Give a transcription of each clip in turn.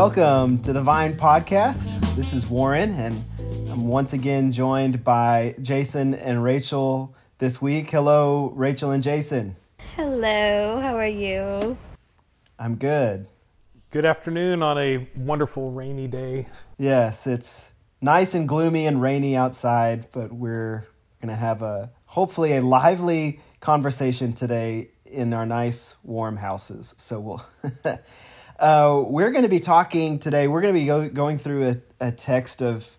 welcome to the Vine Podcast. This is Warren, and I'm once again joined by Jason and Rachel this week. Hello, Rachel and Jason. Hello, how are you? I'm good. Good afternoon on a wonderful rainy day. Yes, it's nice and gloomy and rainy outside, but we're going to have a hopefully a lively conversation today in our nice warm houses. So we'll uh, we're going to be talking today. We're going to be go, going through a, a text of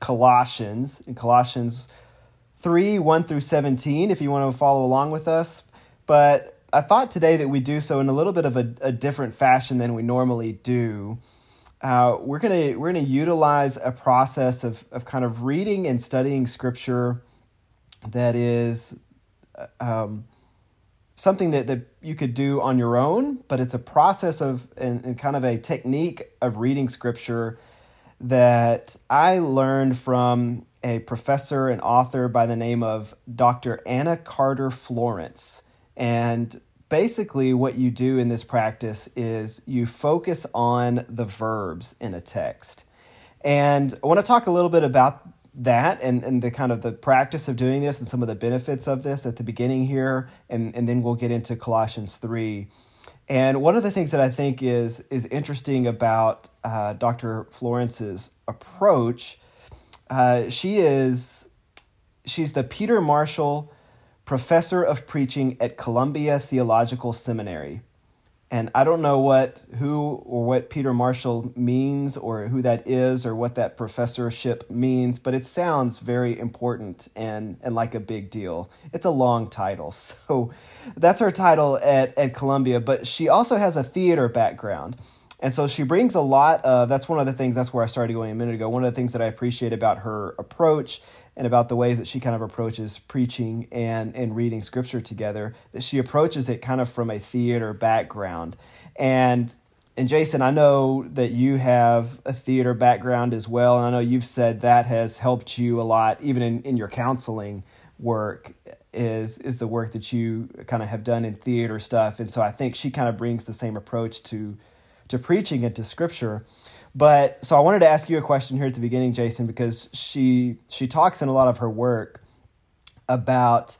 Colossians in Colossians three one through seventeen. If you want to follow along with us, but I thought today that we do so in a little bit of a, a different fashion than we normally do. Uh, we're gonna we're gonna utilize a process of of kind of reading and studying scripture that is uh, um, something that, that you could do on your own, but it's a process of and, and kind of a technique of reading scripture that I learned from a professor and author by the name of Dr. Anna Carter Florence. And basically, what you do in this practice is you focus on the verbs in a text. And I want to talk a little bit about that and, and the kind of the practice of doing this and some of the benefits of this at the beginning here and, and then we'll get into colossians 3 and one of the things that i think is is interesting about uh, dr florence's approach uh, she is she's the peter marshall professor of preaching at columbia theological seminary and I don't know what who or what Peter Marshall means or who that is or what that professorship means, but it sounds very important and and like a big deal. It's a long title. So that's her title at at Columbia, but she also has a theater background. And so she brings a lot of that's one of the things that's where I started going a minute ago. One of the things that I appreciate about her approach and about the ways that she kind of approaches preaching and, and reading scripture together, that she approaches it kind of from a theater background. And and Jason, I know that you have a theater background as well, and I know you've said that has helped you a lot, even in, in your counseling work, is is the work that you kind of have done in theater stuff. And so I think she kind of brings the same approach to to preaching and to scripture. But so I wanted to ask you a question here at the beginning, Jason, because she she talks in a lot of her work about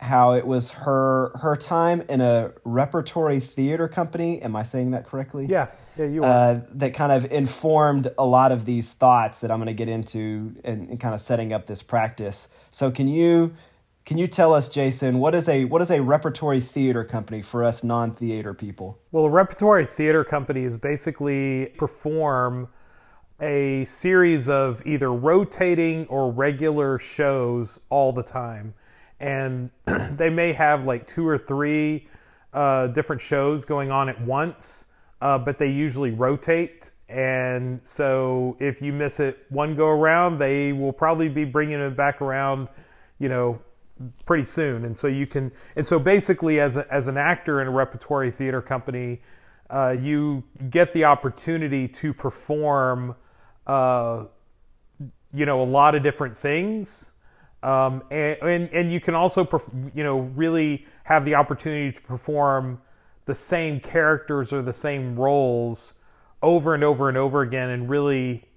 how it was her her time in a repertory theater company. Am I saying that correctly? Yeah, yeah, you are. Uh, that kind of informed a lot of these thoughts that I'm going to get into and, and kind of setting up this practice. So can you can you tell us, Jason, what is a what is a repertory theater company for us non-theater people? Well, a repertory theater company is basically perform a series of either rotating or regular shows all the time, and they may have like two or three uh, different shows going on at once, uh, but they usually rotate. And so, if you miss it one go around, they will probably be bringing it back around, you know, pretty soon. And so you can, and so basically, as a, as an actor in a repertory theater company, uh, you get the opportunity to perform, uh, you know, a lot of different things. Um, and, and, and you can also, perf- you know, really have the opportunity to perform the same characters or the same roles over and over and over again and really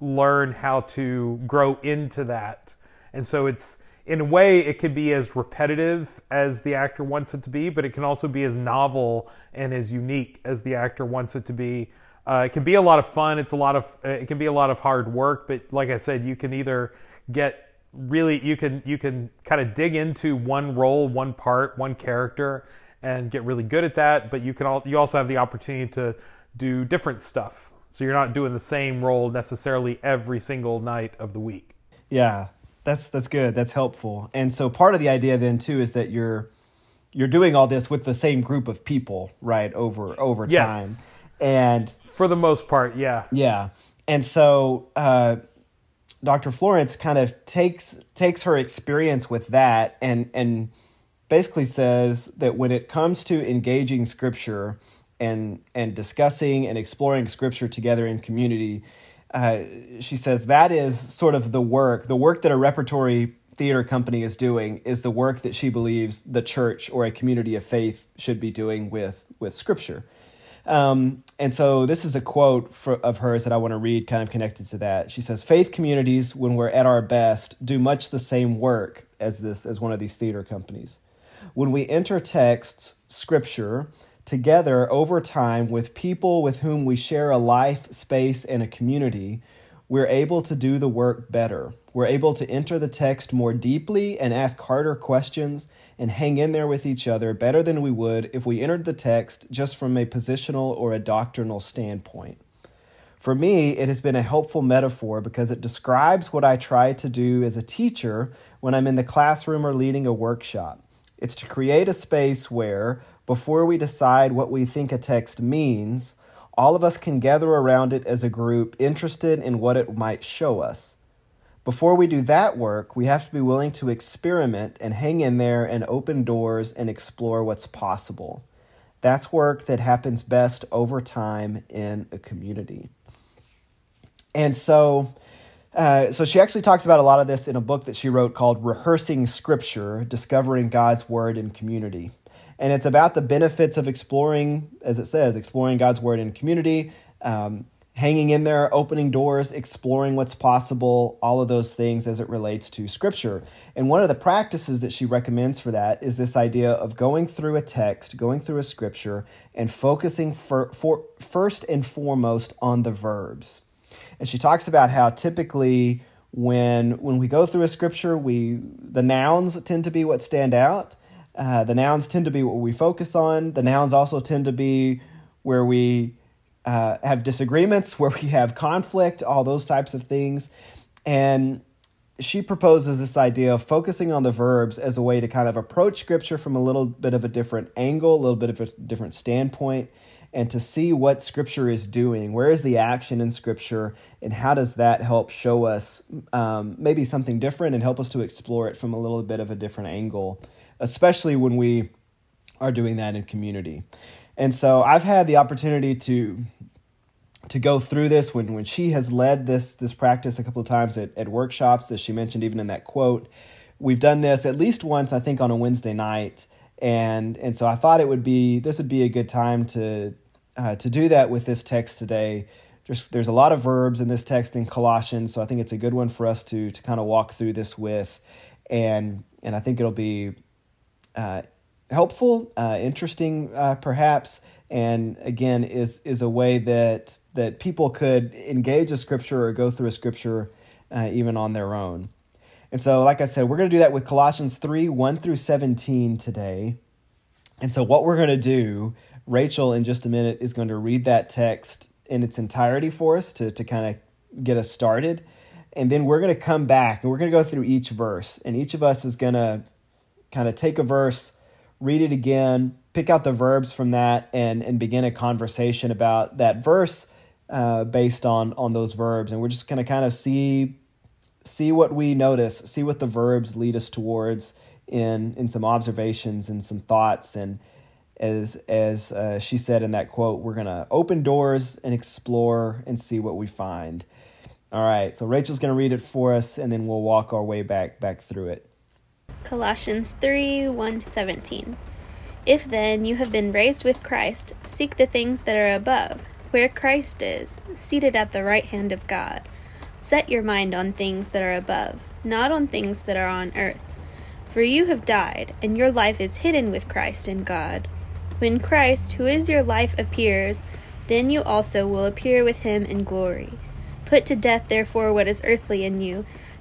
learn how to grow into that. And so it's, in a way, it can be as repetitive as the actor wants it to be, but it can also be as novel and as unique as the actor wants it to be. Uh, it can be a lot of fun. It's a lot of uh, it can be a lot of hard work, but like I said, you can either get really you can you can kind of dig into one role, one part, one character, and get really good at that. But you can all you also have the opportunity to do different stuff, so you're not doing the same role necessarily every single night of the week. Yeah, that's that's good. That's helpful. And so part of the idea then too is that you're you're doing all this with the same group of people, right? Over over yes. time. And for the most part, yeah. Yeah. And so uh, Dr. Florence kind of takes takes her experience with that and and basically says that when it comes to engaging scripture and and discussing and exploring scripture together in community, uh, she says that is sort of the work, the work that a repertory theater company is doing is the work that she believes the church or a community of faith should be doing with with scripture. Um, and so this is a quote for, of hers that I want to read, kind of connected to that. She says, "Faith communities, when we're at our best, do much the same work as this as one of these theater companies. When we enter texts, scripture." Together over time with people with whom we share a life, space, and a community, we're able to do the work better. We're able to enter the text more deeply and ask harder questions and hang in there with each other better than we would if we entered the text just from a positional or a doctrinal standpoint. For me, it has been a helpful metaphor because it describes what I try to do as a teacher when I'm in the classroom or leading a workshop. It's to create a space where, before we decide what we think a text means, all of us can gather around it as a group interested in what it might show us. Before we do that work, we have to be willing to experiment and hang in there and open doors and explore what's possible. That's work that happens best over time in a community. And so, uh, so she actually talks about a lot of this in a book that she wrote called Rehearsing Scripture Discovering God's Word in Community. And it's about the benefits of exploring, as it says, exploring God's Word in community, um, hanging in there, opening doors, exploring what's possible, all of those things as it relates to Scripture. And one of the practices that she recommends for that is this idea of going through a text, going through a Scripture, and focusing for, for, first and foremost on the verbs. And she talks about how typically when when we go through a scripture, we the nouns tend to be what stand out. Uh, the nouns tend to be what we focus on. The nouns also tend to be where we uh, have disagreements, where we have conflict, all those types of things. And she proposes this idea of focusing on the verbs as a way to kind of approach scripture from a little bit of a different angle, a little bit of a different standpoint, and to see what Scripture is doing. Where is the action in Scripture, and how does that help show us um, maybe something different and help us to explore it from a little bit of a different angle, especially when we are doing that in community. And so I've had the opportunity to to go through this when, when she has led this this practice a couple of times at, at workshops, as she mentioned even in that quote. We've done this at least once, I think, on a Wednesday night. And and so I thought it would be this would be a good time to uh, to do that with this text today. There's, there's a lot of verbs in this text in Colossians, so I think it's a good one for us to to kind of walk through this with, and and I think it'll be helpful, uh, interesting, uh, perhaps, and again is is a way that that people could engage a scripture or go through a scripture uh, even on their own. And so, like I said, we're going to do that with Colossians three one through seventeen today. And so, what we're going to do Rachel, in just a minute, is going to read that text in its entirety for us to, to kind of get us started. And then we're going to come back and we're going to go through each verse. And each of us is going to kind of take a verse, read it again, pick out the verbs from that, and, and begin a conversation about that verse uh, based on, on those verbs. And we're just to kind of see see what we notice, see what the verbs lead us towards in in some observations and some thoughts and as as uh, she said in that quote, we're gonna open doors and explore and see what we find. All right, so Rachel's gonna read it for us, and then we'll walk our way back back through it. Colossians 3 1 17. If then you have been raised with Christ, seek the things that are above, where Christ is, seated at the right hand of God. Set your mind on things that are above, not on things that are on earth. For you have died, and your life is hidden with Christ in God. When Christ, who is your life, appears, then you also will appear with him in glory. Put to death, therefore, what is earthly in you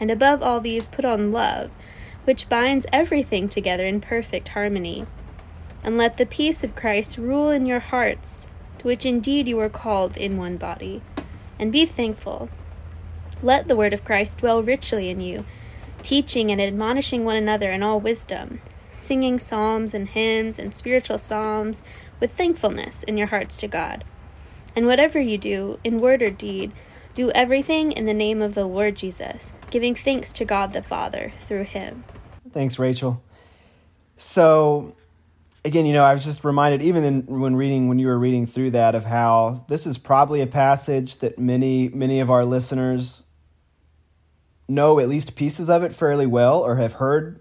And above all these, put on love, which binds everything together in perfect harmony. And let the peace of Christ rule in your hearts, to which indeed you are called in one body. And be thankful. Let the word of Christ dwell richly in you, teaching and admonishing one another in all wisdom singing psalms and hymns and spiritual psalms with thankfulness in your hearts to God. And whatever you do, in word or deed, do everything in the name of the Lord Jesus, giving thanks to God the Father through him. Thanks, Rachel. So, again, you know, I was just reminded, even in, when reading, when you were reading through that, of how this is probably a passage that many, many of our listeners know at least pieces of it fairly well or have heard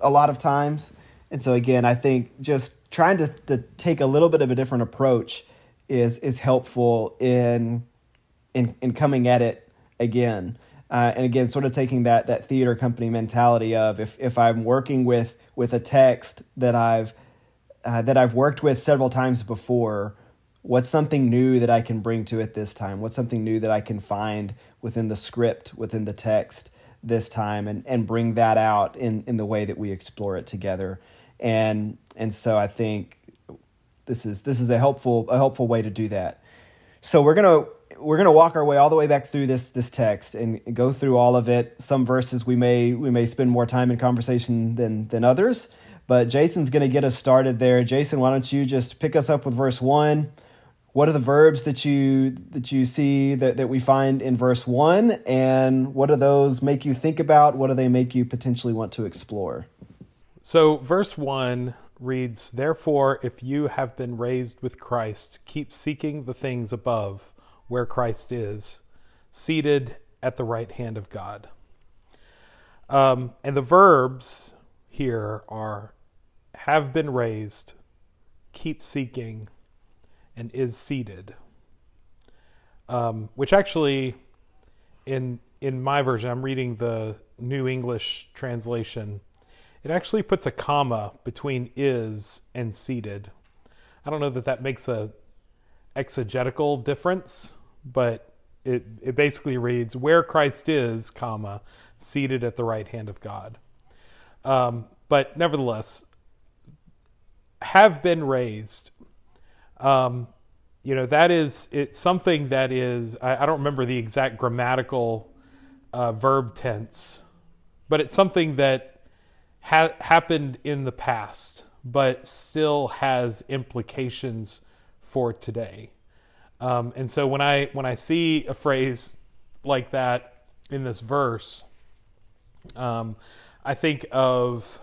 a lot of times. And so again, I think just trying to, to take a little bit of a different approach is is helpful in in in coming at it again. Uh, and again, sort of taking that that theater company mentality of if if I'm working with with a text that I've uh, that I've worked with several times before, what's something new that I can bring to it this time? What's something new that I can find within the script, within the text this time and, and bring that out in, in the way that we explore it together. And and so I think this is this is a helpful a helpful way to do that. So we're gonna we're gonna walk our way all the way back through this this text and go through all of it. Some verses we may we may spend more time in conversation than than others, but Jason's gonna get us started there. Jason, why don't you just pick us up with verse one? what are the verbs that you that you see that, that we find in verse one and what do those make you think about what do they make you potentially want to explore so verse one reads therefore if you have been raised with christ keep seeking the things above where christ is seated at the right hand of god um, and the verbs here are have been raised keep seeking and is seated. Um, which actually, in in my version, I'm reading the New English translation. It actually puts a comma between is and seated. I don't know that that makes a exegetical difference, but it it basically reads where Christ is, comma, seated at the right hand of God. Um, but nevertheless, have been raised um, you know, that is it's something that is I, I don't remember the exact grammatical uh, verb tense, but it's something that ha- happened in the past, but still has implications for today. Um, and so when I when I see a phrase like that in this verse, um, I think of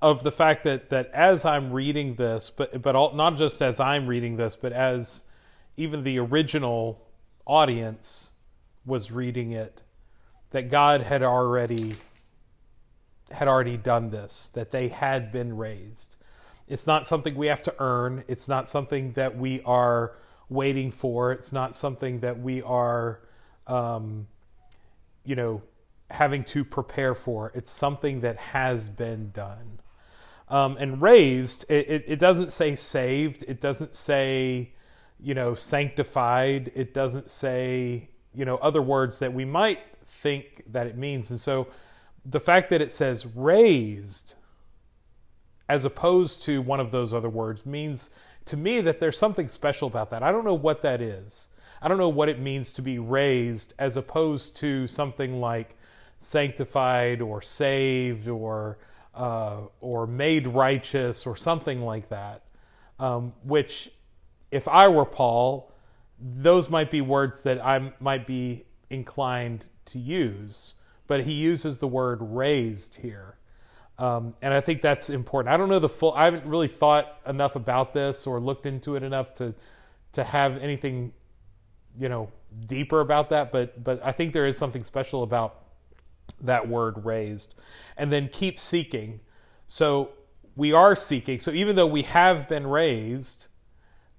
of the fact that that as I'm reading this, but but all, not just as I'm reading this, but as even the original audience was reading it, that God had already had already done this, that they had been raised. It's not something we have to earn. It's not something that we are waiting for. It's not something that we are, um, you know, having to prepare for. It's something that has been done. Um, and raised, it, it, it, doesn't say saved. It doesn't say, you know, sanctified. It doesn't say, you know, other words that we might think that it means. And so the fact that it says raised as opposed to one of those other words means to me that there's something special about that. I don't know what that is. I don't know what it means to be raised as opposed to something like sanctified or saved or uh, or made righteous or something like that. Um, which, if I were Paul, those might be words that I might be inclined to use. But he uses the word raised here. Um, and I think that's important. I don't know the full. I haven't really thought enough about this or looked into it enough to to have anything, you know, deeper about that. But but I think there is something special about that word raised. And then keep seeking. So we are seeking. So even though we have been raised,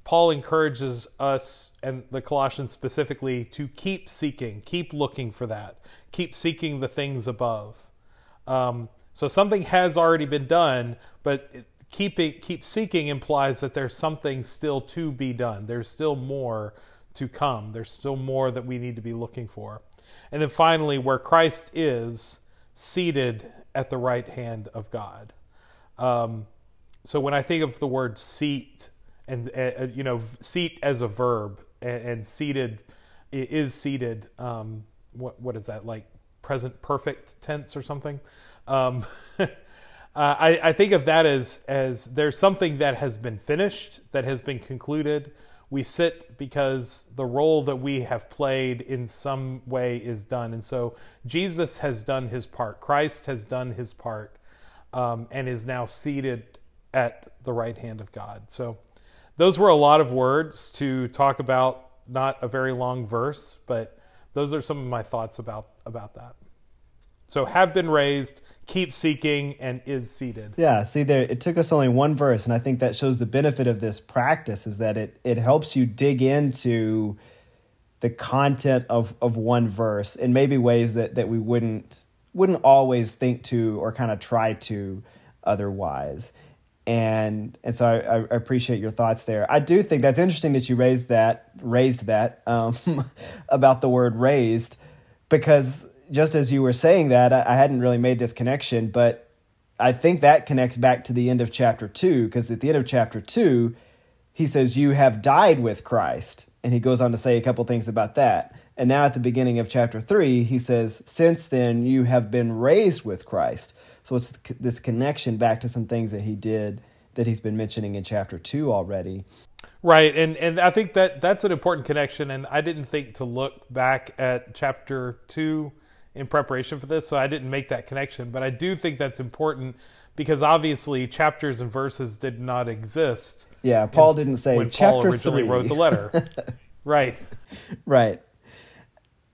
Paul encourages us and the Colossians specifically to keep seeking, keep looking for that, keep seeking the things above. Um, So something has already been done, but keeping keep seeking implies that there's something still to be done. There's still more to come. There's still more that we need to be looking for. And then finally, where Christ is seated at the right hand of God. Um, so when I think of the word seat, and uh, you know, seat as a verb, and, and seated is seated. Um, what what is that like? Present perfect tense or something. Um, uh, I, I think of that as as there's something that has been finished, that has been concluded. We sit because the role that we have played in some way is done, and so Jesus has done his part. Christ has done his part, um, and is now seated at the right hand of God. So, those were a lot of words to talk about. Not a very long verse, but those are some of my thoughts about about that. So, have been raised keep seeking and is seated. Yeah, see there it took us only one verse and I think that shows the benefit of this practice is that it it helps you dig into the content of of one verse in maybe ways that that we wouldn't wouldn't always think to or kind of try to otherwise. And and so I, I appreciate your thoughts there. I do think that's interesting that you raised that raised that um, about the word raised because just as you were saying that, I, I hadn't really made this connection, but I think that connects back to the end of chapter two, because at the end of chapter two, he says, You have died with Christ. And he goes on to say a couple things about that. And now at the beginning of chapter three, he says, Since then you have been raised with Christ. So it's this connection back to some things that he did that he's been mentioning in chapter two already. Right, and and I think that that's an important connection. And I didn't think to look back at chapter two in preparation for this, so I didn't make that connection. But I do think that's important because obviously chapters and verses did not exist. Yeah, Paul in, didn't say when chapter Paul originally three. wrote the letter. right. Right.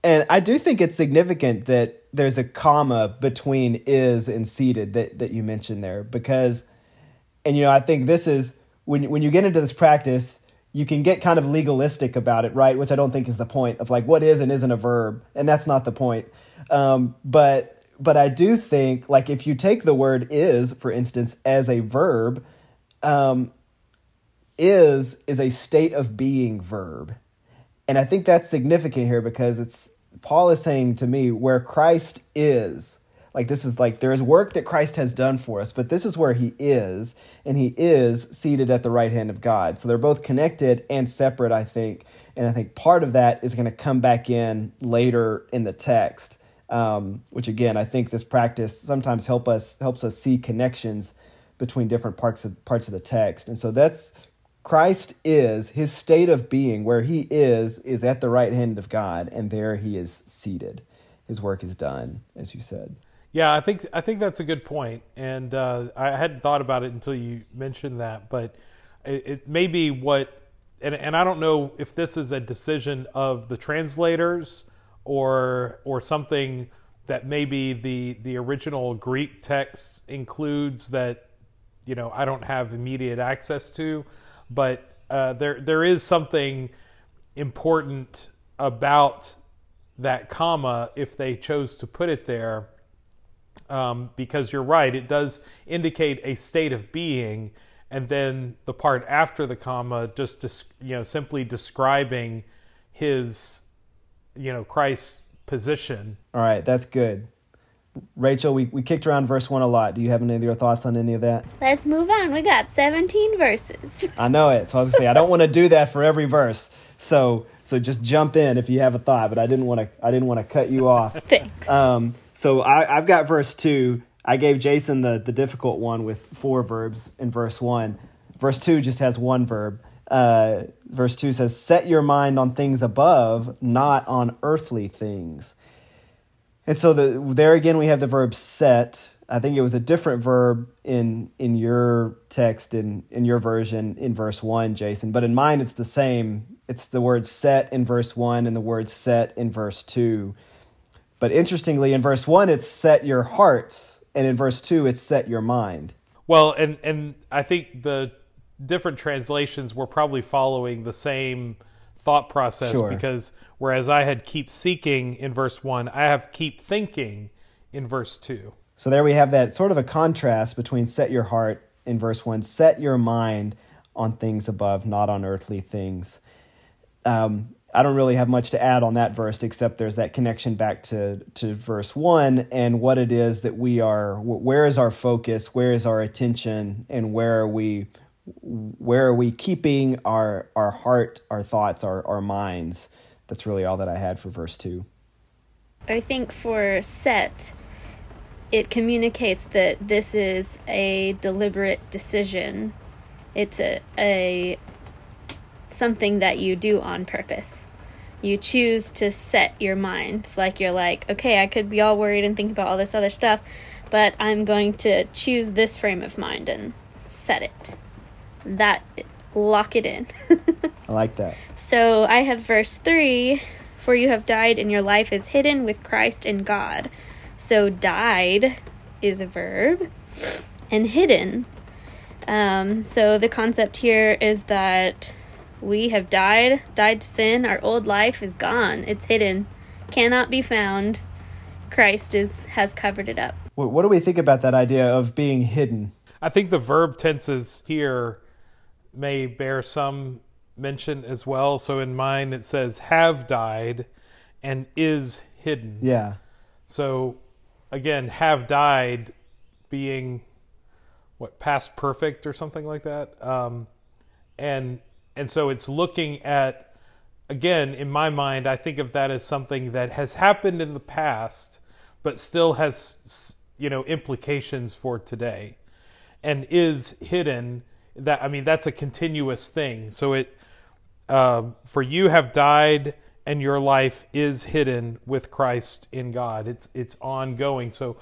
And I do think it's significant that there's a comma between is and seated that, that you mentioned there because and you know, I think this is when when you get into this practice, you can get kind of legalistic about it, right? Which I don't think is the point of like what is and isn't a verb, and that's not the point. Um, but but I do think like if you take the word is, for instance, as a verb, um, is is a state of being verb. And I think that's significant here because it's Paul is saying to me where Christ is, like this is like there is work that Christ has done for us, but this is where he is, and he is seated at the right hand of God. So they're both connected and separate, I think. And I think part of that is going to come back in later in the text um, which again I think this practice sometimes help us helps us see connections between different parts of parts of the text, and so that's Christ is his state of being where he is is at the right hand of God, and there he is seated. His work is done, as you said. Yeah, I think I think that's a good point, and uh, I hadn't thought about it until you mentioned that. But it, it may be what, and, and I don't know if this is a decision of the translators or or something that maybe the the original Greek text includes that you know I don't have immediate access to, but uh, there there is something important about that comma if they chose to put it there, um, because you're right, it does indicate a state of being, and then the part after the comma just you know simply describing his you know Christ's position. All right, that's good. Rachel, we, we kicked around verse 1 a lot. Do you have any of your thoughts on any of that? Let's move on. We got 17 verses. I know it. So I was going to say, I don't want to do that for every verse. So so just jump in if you have a thought, but I didn't want to I didn't want to cut you off. Thanks. Um, so I, I've got verse 2. I gave Jason the, the difficult one with four verbs in verse 1. Verse 2 just has one verb uh, verse 2 says, Set your mind on things above, not on earthly things. And so the, there again, we have the verb set. I think it was a different verb in in your text in in your version in verse 1 Jason but in mine it's the same it's the word set in verse 1 and the word set in verse 2 but interestingly in verse 1 it's set your hearts and in verse 2 it's set your mind well and and I think the different translations were probably following the same thought process sure. because whereas I had keep seeking in verse 1, I have keep thinking in verse 2. So there we have that sort of a contrast between set your heart in verse 1, set your mind on things above, not on earthly things. Um, I don't really have much to add on that verse except there's that connection back to to verse 1 and what it is that we are where is our focus, where is our attention and where are we where are we keeping our our heart, our thoughts, our our minds. That's really all that I had for verse 2. I think for set it communicates that this is a deliberate decision. It's a, a something that you do on purpose. You choose to set your mind. Like you're like, okay, I could be all worried and think about all this other stuff, but I'm going to choose this frame of mind and set it. That lock it in. I like that. So I have verse 3 For you have died, and your life is hidden with Christ in God. So died is a verb, and hidden. Um, so the concept here is that we have died, died to sin. Our old life is gone. It's hidden, cannot be found. Christ is has covered it up. What, what do we think about that idea of being hidden? I think the verb tenses here may bear some mention as well. So in mine it says have died and is hidden. Yeah. So again, have died being what past perfect or something like that. Um, and and so it's looking at again in my mind i think of that as something that has happened in the past but still has you know implications for today and is hidden that i mean that's a continuous thing so it uh, for you have died and your life is hidden with christ in god it's it's ongoing so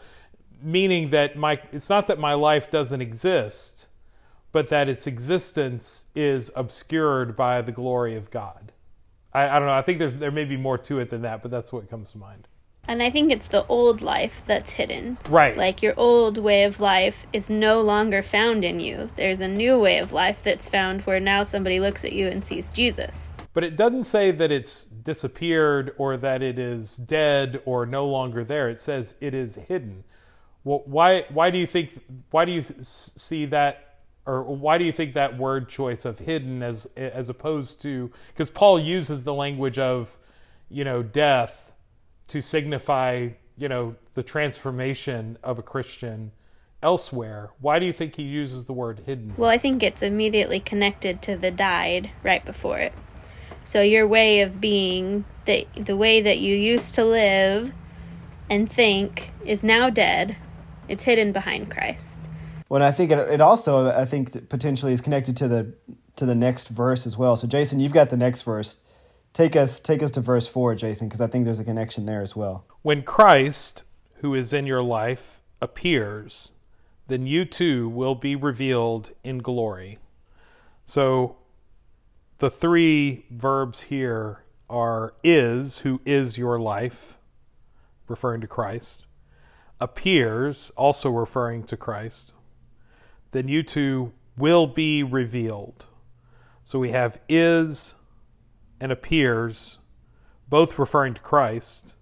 meaning that my it's not that my life doesn't exist but that its existence is obscured by the glory of God. I, I, don't know. I think there's there may be more to it than that, but that's what comes to mind. And I think it's the old life that's hidden. Right. Like your old way of life is no longer found in you. There's a new way of life that's found where now somebody looks at you and sees Jesus. But it doesn't say that it's disappeared or that it is dead or no longer there. It says it is hidden. Well, why why do you think why do you see that or why do you think that word choice of hidden as as opposed to because Paul uses the language of you know death to signify you know the transformation of a Christian elsewhere. Why do you think he uses the word hidden? Well i think it's immediately connected to the died right before it. So your way of being the the way that you used to live and think is now dead. It's hidden behind christ. Well, I think it, it also I think potentially is connected to the to the next verse as well. So, Jason, you've got the next verse. Take us take us to verse four, Jason, because I think there's a connection there as well. When Christ, who is in your life, appears, then you too will be revealed in glory. So, the three verbs here are is, who is your life, referring to Christ, appears, also referring to Christ, then you too will be revealed. So we have is and appears, both referring to Christ,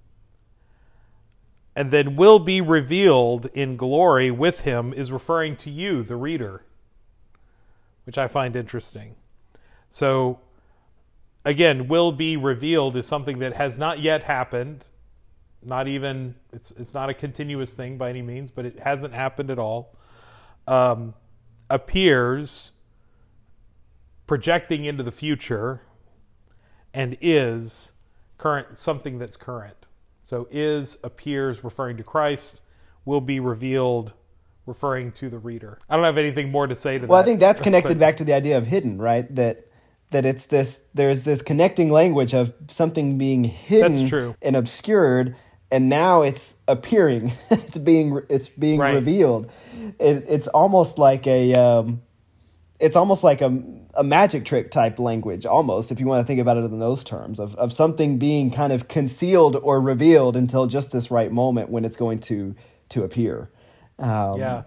and then will be revealed in glory with him is referring to you, the reader, which I find interesting. So, again, will be revealed is something that has not yet happened. Not even, it's, it's not a continuous thing by any means, but it hasn't happened at all. Um, appears projecting into the future and is current something that's current. So is appears referring to Christ, will be revealed referring to the reader. I don't have anything more to say to well, that. Well, I think that's connected back to the idea of hidden, right? That that it's this there's this connecting language of something being hidden that's true. and obscured and now it's appearing it's being it's being right. revealed it, it's almost like a um, it's almost like a, a magic trick type language almost if you want to think about it in those terms of, of something being kind of concealed or revealed until just this right moment when it's going to to appear. Um, yeah.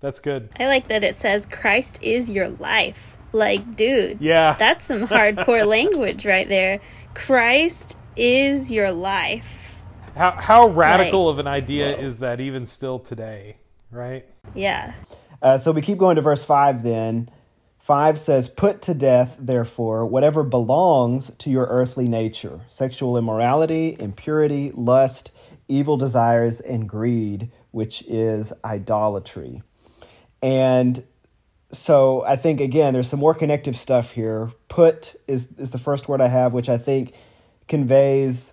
That's good. I like that it says christ is your life. Like dude yeah. that's some hardcore language right there. Christ is your life. How how radical like, of an idea whoa. is that even still today, right? Yeah. Uh, so we keep going to verse five. Then five says, "Put to death, therefore, whatever belongs to your earthly nature: sexual immorality, impurity, lust, evil desires, and greed, which is idolatry." And so I think again, there's some more connective stuff here. Put is is the first word I have, which I think conveys.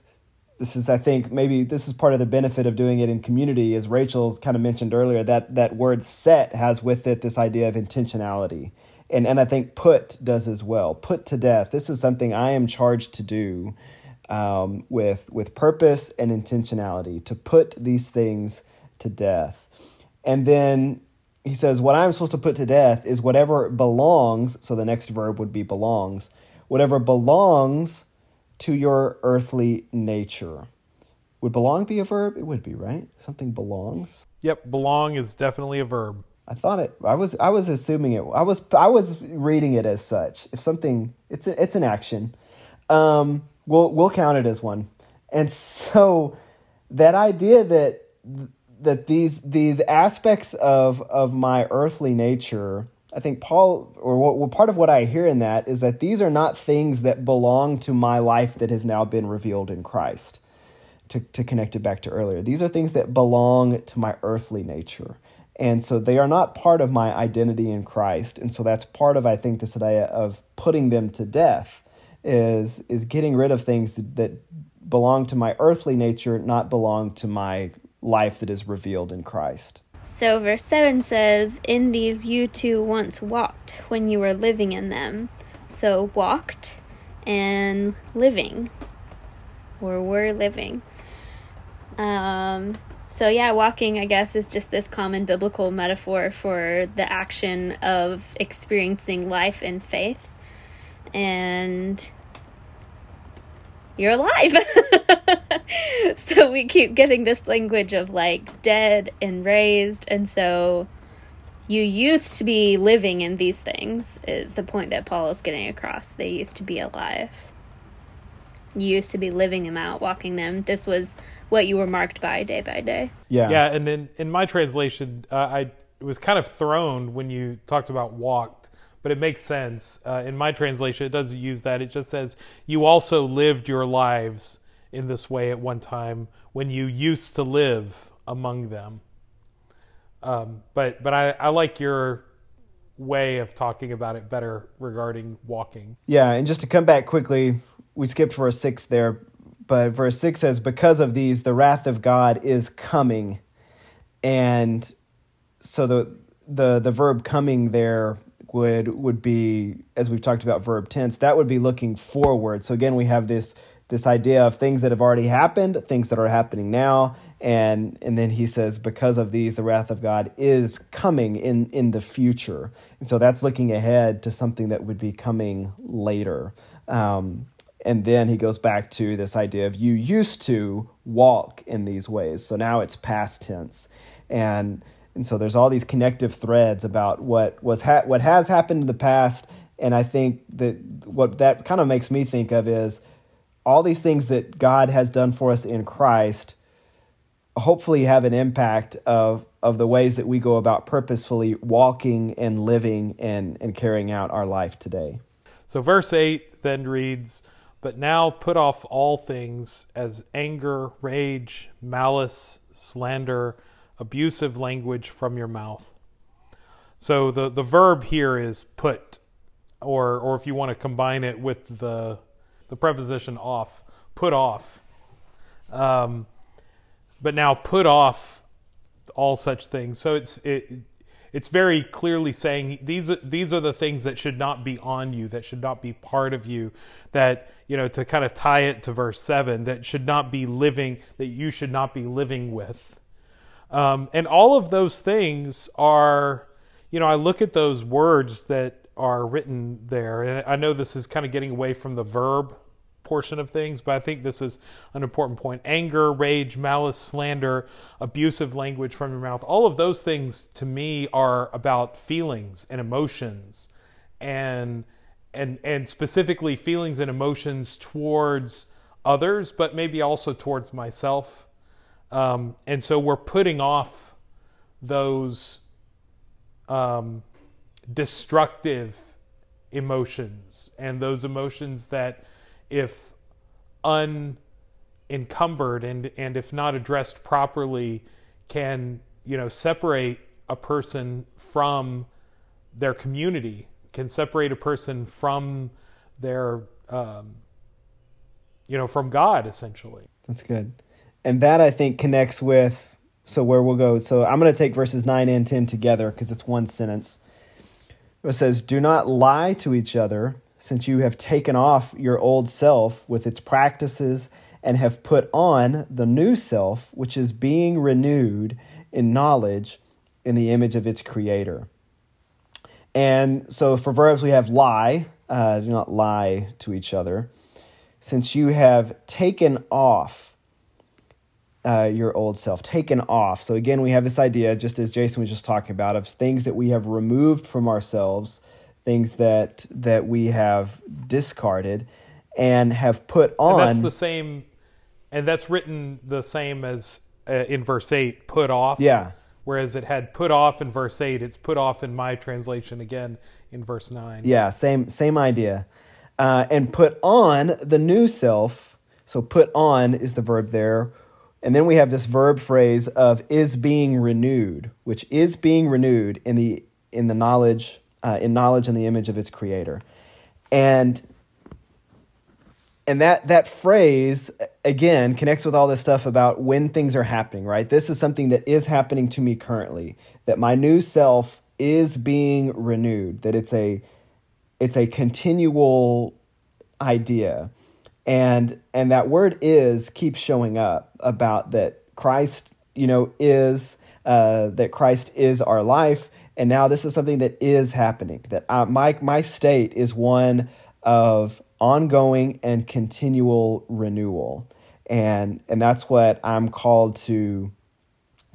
This is, I think, maybe this is part of the benefit of doing it in community, as Rachel kind of mentioned earlier. That that word "set" has with it this idea of intentionality, and and I think "put" does as well. Put to death. This is something I am charged to do um, with with purpose and intentionality to put these things to death, and then he says, What I'm supposed to put to death is whatever belongs, so the next verb would be belongs, whatever belongs to your earthly nature. Would belong be a verb? It would be, right? Something belongs. Yep, belong is definitely a verb. I thought it. I was. I was assuming it. I was. I was reading it as such. If something, it's a, it's an action. Um, we'll we'll count it as one. And so, that idea that that these these aspects of of my earthly nature I think Paul, or what, well, part of what I hear in that is that these are not things that belong to my life that has now been revealed in Christ. To, to connect it back to earlier, these are things that belong to my earthly nature. And so they are not part of my identity in Christ. And so that's part of, I think, this idea of putting them to death is, is getting rid of things that belong to my earthly nature, not belong to my life that is revealed in Christ. So, verse 7 says, In these you too once walked when you were living in them. So, walked and living, or were living. Um, so, yeah, walking, I guess, is just this common biblical metaphor for the action of experiencing life in faith. And you're alive. so we keep getting this language of like dead and raised. And so you used to be living in these things, is the point that Paul is getting across. They used to be alive. You used to be living them out, walking them. This was what you were marked by day by day. Yeah. Yeah. And then in my translation, uh, I was kind of thrown when you talked about walked but it makes sense. Uh, in my translation, it doesn't use that. It just says, You also lived your lives in this way at one time when you used to live among them. Um, but but I, I like your way of talking about it better regarding walking. Yeah, and just to come back quickly, we skipped verse 6 there, but verse 6 says, Because of these, the wrath of God is coming. And so the the the verb coming there would would be as we've talked about verb tense that would be looking forward. So again we have this this idea of things that have already happened things that are happening now. And and then he says because of these the wrath of god is coming in in the future. And so that's looking ahead to something that would be coming later. Um, and then he goes back to this idea of you used to walk in these ways. So now it's past tense. And and so there's all these connective threads about what was ha- what has happened in the past. And i think that what that kind of makes me think of is all these things that god has done for us in christ hopefully have an impact of of the ways that we go about purposefully walking and living and and carrying out our life today. So verse 8 then reads but now put off all things as anger rage malice slander abusive language from your mouth. So the, the verb here is put, or or if you want to combine it with the the preposition off, put off. Um, but now put off all such things. So it's it it's very clearly saying these these are the things that should not be on you, that should not be part of you, that you know to kind of tie it to verse seven, that should not be living, that you should not be living with. Um, and all of those things are, you know, I look at those words that are written there, and I know this is kind of getting away from the verb portion of things, but I think this is an important point. Anger, rage, malice, slander, abusive language from your mouth, all of those things to me are about feelings and emotions and and and specifically feelings and emotions towards others, but maybe also towards myself Um, and so we're putting off those um, destructive emotions and those emotions that, if unencumbered and, and if not addressed properly, can you know separate a person from their community, can separate a person from their um, you know from God essentially. That's good. And that I think connects with so where we'll go. So I'm going to take verses 9 and 10 together because it's one sentence. It says, Do not lie to each other, since you have taken off your old self with its practices and have put on the new self, which is being renewed in knowledge in the image of its creator. And so for verbs, we have lie, uh, do not lie to each other. Since you have taken off uh, your old self, taken off. So again, we have this idea, just as Jason was just talking about, of things that we have removed from ourselves, things that that we have discarded, and have put on. And that's the same, and that's written the same as uh, in verse eight, put off. Yeah. Whereas it had put off in verse eight, it's put off in my translation again in verse nine. Yeah, same same idea, uh, and put on the new self. So put on is the verb there and then we have this verb phrase of is being renewed, which is being renewed in the in the knowledge uh, in knowledge and the image of its creator. And and that that phrase again connects with all this stuff about when things are happening, right? This is something that is happening to me currently. That my new self is being renewed, that it's a it's a continual idea and and that word is keeps showing up about that Christ you know is uh, that Christ is our life. And now this is something that is happening that I, my my state is one of ongoing and continual renewal. And and that's what I'm called to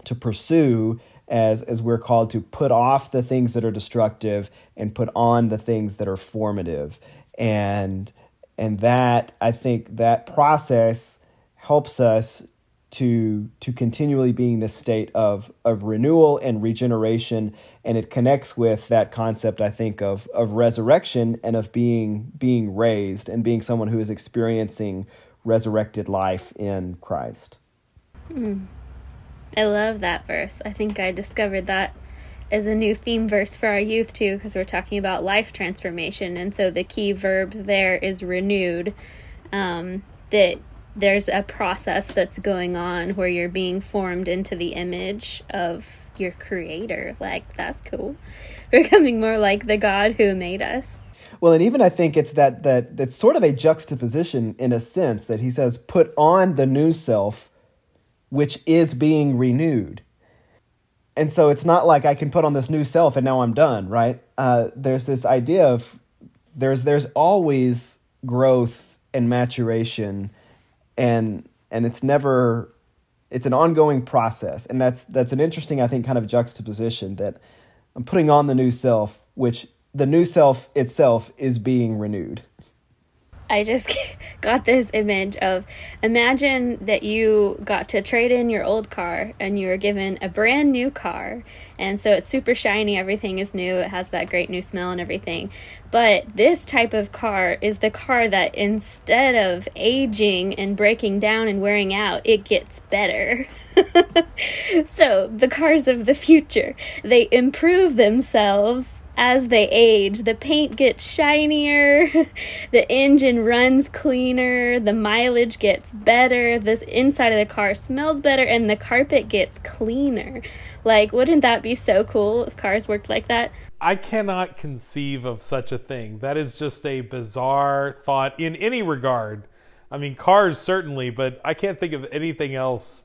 to pursue as as we're called to put off the things that are destructive and put on the things that are formative. And and that I think that process helps us to to continually be in this state of of renewal and regeneration and it connects with that concept I think of of resurrection and of being being raised and being someone who is experiencing resurrected life in Christ. Mm. I love that verse. I think I discovered that as a new theme verse for our youth too because we're talking about life transformation. And so the key verb there is renewed um, that there's a process that's going on where you're being formed into the image of your creator. Like that's cool. Becoming more like the god who made us. Well and even i think it's that that that's sort of a juxtaposition in a sense that he says put on the new self which is being renewed and so it's not like I can put on this new self and now I'm done, right? Uh, there's this idea of there's there's always growth and maturation, and and it's never it's an ongoing process, and that's that's an interesting I think kind of juxtaposition that I'm putting on the new self, which the new self itself is being renewed. I just got this image of imagine that you got to trade in your old car and you were given a brand new car. And so it's super shiny, everything is new, it has that great new smell and everything. But this type of car is the car that instead of aging and breaking down and wearing out, it gets better. so the cars of the future, they improve themselves as they age. The paint gets shinier, the engine runs cleaner, the mileage gets better, this inside of the car smells better, and the carpet gets cleaner. Like, wouldn't that be so cool if cars worked like that? I cannot conceive of such a thing. That is just a bizarre thought in any regard. I mean, cars certainly, but I can't think of anything else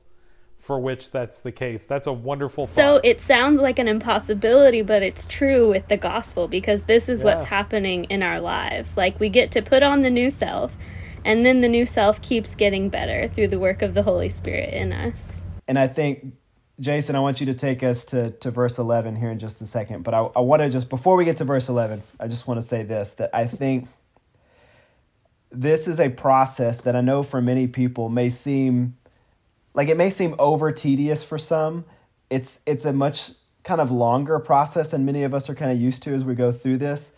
for which that's the case. That's a wonderful So it sounds like an impossibility, but it's true with the gospel because this is yeah. what's happening in our lives. Like we get to put on the new self, and then the new self keeps getting better through the work of the Holy Spirit in us. And I think, Jason, I want you to take us to, to verse 11 here in just a second. But I, I want to just, before we get to verse 11, I just want to say this that I think this is a process that I know for many people may seem like it may seem over tedious for some. It's it's a much kind of longer process than many of us are kind of used to as we go through this.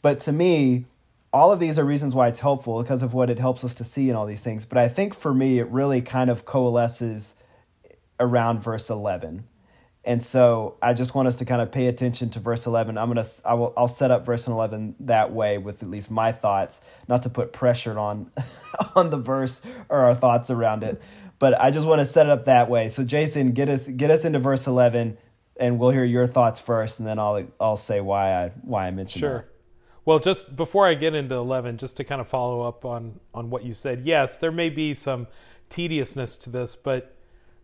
But to me, all of these are reasons why it's helpful because of what it helps us to see in all these things. But I think for me, it really kind of coalesces around verse 11. And so I just want us to kind of pay attention to verse 11. I'm going to, I will, I'll set up verse 11 that way with at least my thoughts, not to put pressure on, on the verse or our thoughts around it. But I just want to set it up that way. So Jason, get us, get us into verse 11 and we'll hear your thoughts first. And then I'll, I'll say why I, why I mentioned sure. that. Well, just before I get into 11, just to kind of follow up on, on what you said, yes, there may be some tediousness to this, but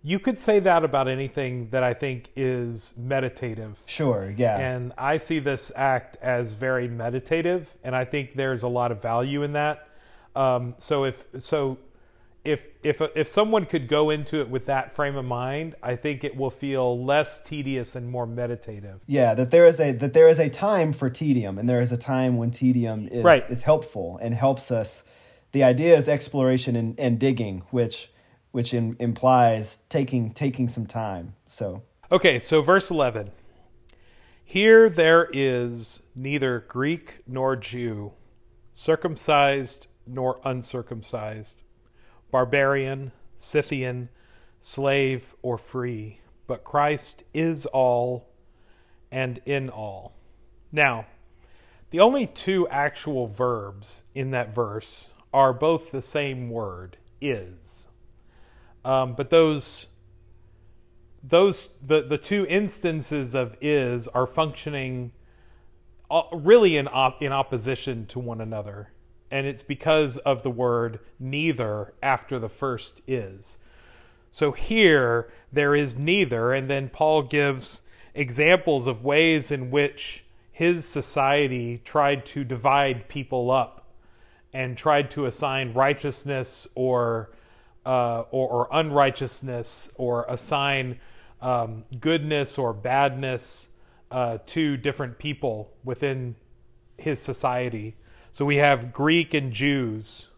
you could say that about anything that I think is meditative. Sure, yeah. And I see this act as very meditative, and I think there's a lot of value in that. Um, so if so, if if uh, if someone could go into it with that frame of mind, I think it will feel less tedious and more meditative. Yeah, that there is a that there is a time for tedium, and there is a time when tedium is Right. is helpful and helps us. The idea is exploration and, and digging, which which in, implies taking taking some time. So Okay, so verse 11. Here there is neither Greek nor Jew, circumcised nor uncircumcised, barbarian, Scythian, slave or free, but Christ is all and in all. Now, the only two actual verbs in that verse are both the same word, is. Um, but those those the the two instances of is are functioning uh, really in op- in opposition to one another and it's because of the word neither after the first is so here there is neither and then Paul gives examples of ways in which his society tried to divide people up and tried to assign righteousness or uh, or, or unrighteousness or assign um, goodness or badness uh, to different people within his society. So we have Greek and Jews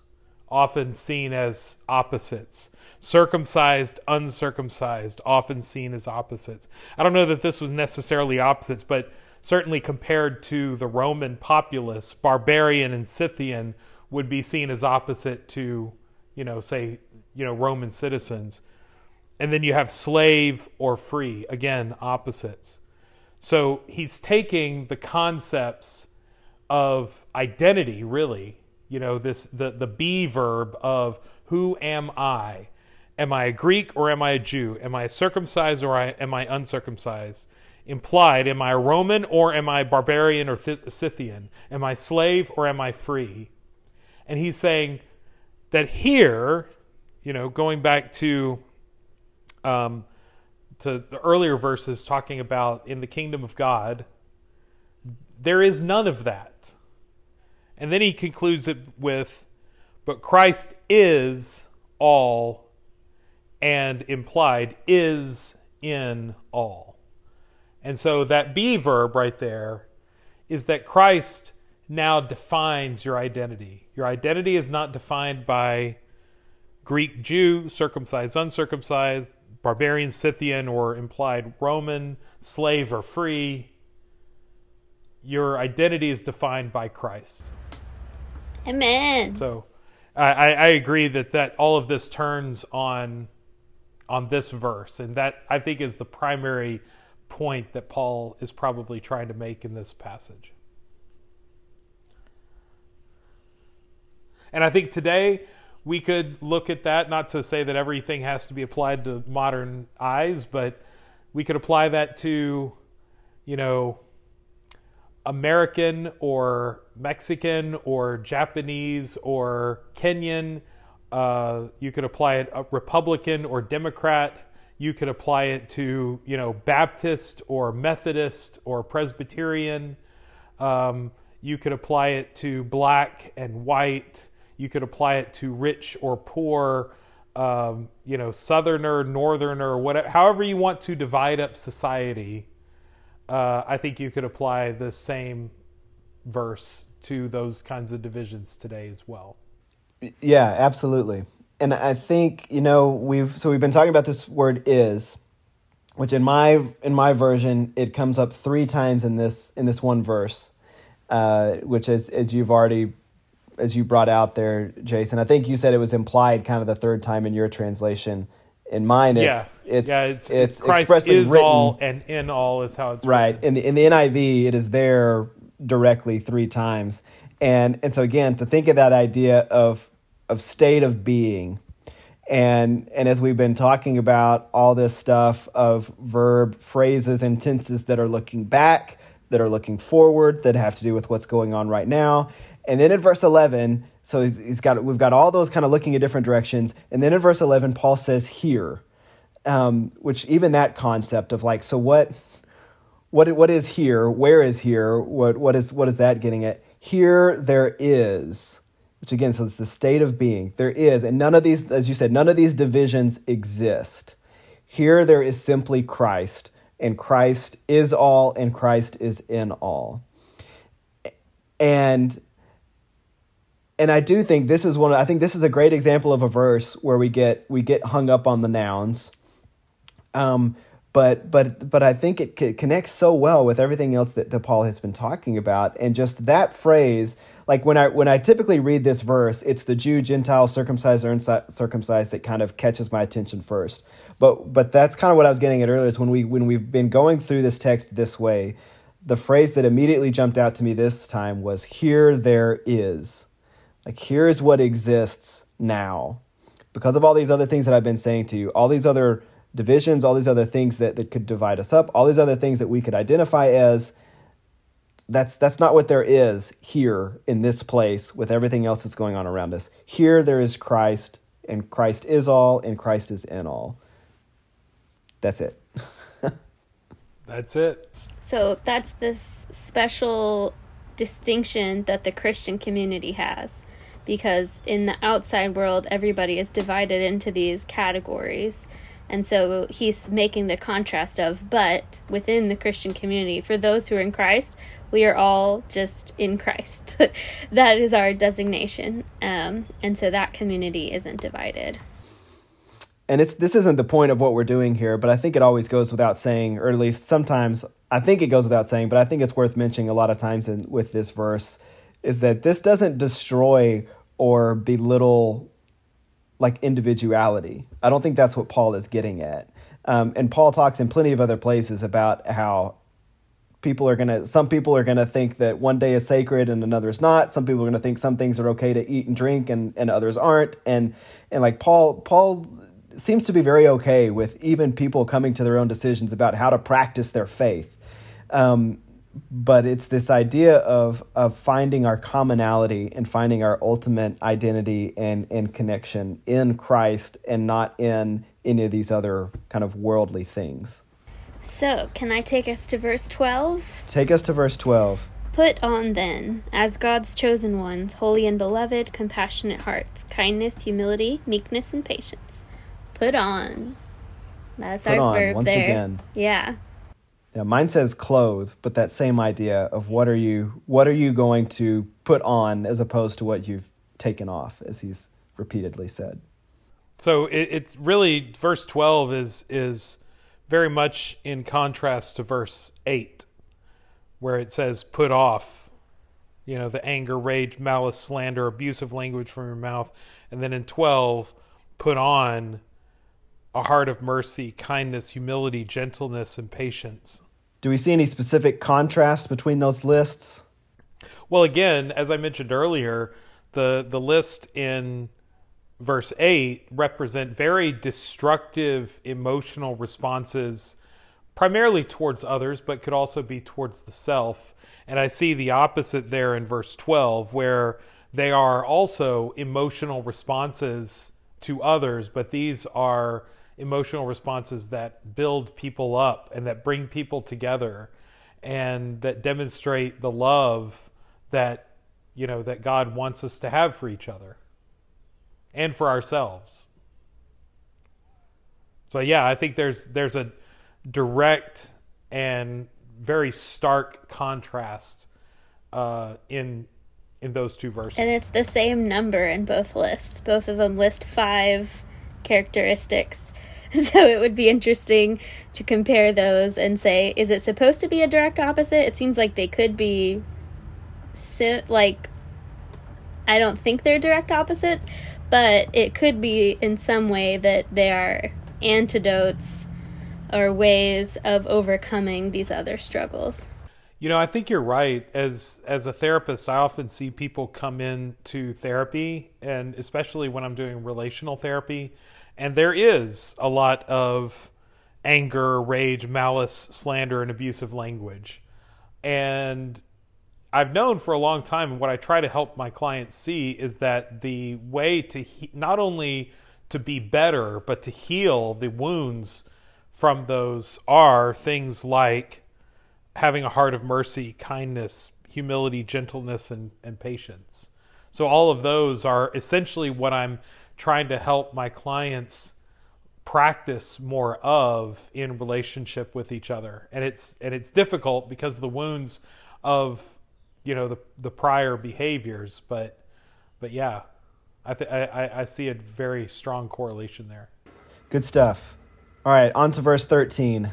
often seen as opposites. Circumcised, uncircumcised, often seen as opposites. I don't know that this was necessarily opposites, but certainly compared to the Roman populace, barbarian and Scythian would be seen as opposite to, you know, say, you know, Roman citizens. And then you have slave or free, again, opposites. So he's taking the concepts of identity, really, you know, this the, the be verb of who am I? Am I a Greek or am I a Jew? Am I circumcised or am I uncircumcised? Implied, am I a Roman or am I barbarian or Scythian? Am I slave or am I free? And he's saying that here, you know, going back to um, to the earlier verses talking about in the kingdom of God, there is none of that. And then he concludes it with, but Christ is all and implied is in all. And so that be verb right there is that Christ now defines your identity. Your identity is not defined by Greek Jew, circumcised, uncircumcised, barbarian, Scythian, or implied Roman, slave or free. Your identity is defined by Christ. Amen. So I, I agree that, that all of this turns on on this verse, and that I think is the primary point that Paul is probably trying to make in this passage. And I think today we could look at that, not to say that everything has to be applied to modern eyes, but we could apply that to, you know, American or Mexican or Japanese or Kenyan. Uh, you could apply it a Republican or Democrat. You could apply it to you know Baptist or Methodist or Presbyterian. Um, you could apply it to black and white. You could apply it to rich or poor. Um, you know, southerner, northerner, whatever. However you want to divide up society uh, I think you could apply the same verse to those kinds of divisions today as well. Yeah, absolutely. and I think you know we've so we've been talking about this word is, which in my in my version it comes up three times in this in this one verse, uh, which is as you've already as you brought out there, Jason. I think you said it was implied kind of the third time in your translation. In mine, it's yeah, it's yeah, it's, it's Christ expressly is written. all and in all is how it's right. written. in the in the NIV it is there directly three times. And and so again to think of that idea of of state of being and and as we've been talking about all this stuff of verb phrases and tenses that are looking back that are looking forward that have to do with what's going on right now and then in verse 11 so he's, got we've got all those kind of looking in different directions. And then in verse 11 paul says here um, which even that concept of like so what what what is here? Where is here? What what is what is that getting at? Here there is which again so it's the state of being. There is and none of these as you said none of these divisions exist. Here there is simply christ and christ is all and christ is in all. And and I do think this is one. I think this is a great example of a verse where we get we get hung up on the nouns, um, but but but I think it c- connects so well with everything else that, that Paul has been talking about, and just that phrase. Like when I when I typically read this verse, it's the Jew, Gentile, circumcised or uncircumcised that kind of catches my attention first. But but that's kind of what I was getting at earlier. Is when we when we've been going through this text this way, the phrase that immediately jumped out to me this time was "Here there is." Like, here's what exists now. Because of all these other things that I've been saying to you, all these other divisions, all these other things that, that could divide us up, all these other things that we could identify as, that's, that's not what there is here in this place with everything else that's going on around us. Here there is Christ, and Christ is all, and Christ is in all. That's it. That's it. So that's this special distinction that the Christian community has. Because in the outside world, everybody is divided into these categories. And so he's making the contrast of, but within the Christian community, for those who are in Christ, we are all just in Christ. that is our designation. Um, and so that community isn't divided. and it's this isn't the point of what we're doing here, but I think it always goes without saying, or at least sometimes I think it goes without saying, but I think it's worth mentioning a lot of times in, with this verse is that this doesn't destroy or belittle like individuality. I don't think that's what Paul is getting at. Um, and Paul talks in plenty of other places about how people are going to some people are going to think that one day is sacred and another is not some people are going to think some things are okay to eat and drink and, and others aren't and and like paul paul seems to be very okay with even people coming to their own decisions about how to practice their faith um, but it's this idea of of finding our commonality and finding our ultimate identity and and connection in christ and not in any of these other kind of worldly things So, can I take us to verse 12? take us to verse 12 Put on then, as God's chosen ones, holy and beloved, compassionate hearts, kindness, humility, meekness, and patience. Put on. That's Put our on, verb once there. again. Yeah. Yeah, mine says clothe, but that same idea of what are you what are you going to put on as opposed to what you've taken off, as he's repeatedly said. So it, it's really verse twelve is is very much in contrast to verse eight, where it says, "Put off," you know, the anger, rage, malice, slander, abusive language from your mouth, and then in twelve, put on a heart of mercy, kindness, humility, gentleness, and patience. Do we see any specific contrast between those lists? Well, again, as I mentioned earlier, the the list in verse 8 represent very destructive emotional responses primarily towards others but could also be towards the self and i see the opposite there in verse 12 where they are also emotional responses to others but these are emotional responses that build people up and that bring people together and that demonstrate the love that you know that God wants us to have for each other and for ourselves. So yeah, I think there's there's a direct and very stark contrast uh, in in those two verses. And it's the same number in both lists. Both of them list five characteristics. So it would be interesting to compare those and say, is it supposed to be a direct opposite? It seems like they could be, si- like, I don't think they're direct opposites, but it could be in some way that they are antidotes or ways of overcoming these other struggles. You know, I think you're right. As as a therapist, I often see people come in to therapy, and especially when I'm doing relational therapy, and there is a lot of anger, rage, malice, slander, and abusive language. And I've known for a long time, and what I try to help my clients see is that the way to he- not only to be better, but to heal the wounds from those are things like having a heart of mercy, kindness, humility, gentleness, and, and patience. So, all of those are essentially what I'm trying to help my clients practice more of in relationship with each other. And it's and it's difficult because of the wounds of you know the the prior behaviors, but but yeah, I th- I, I see a very strong correlation there. Good stuff. All right, on to verse 13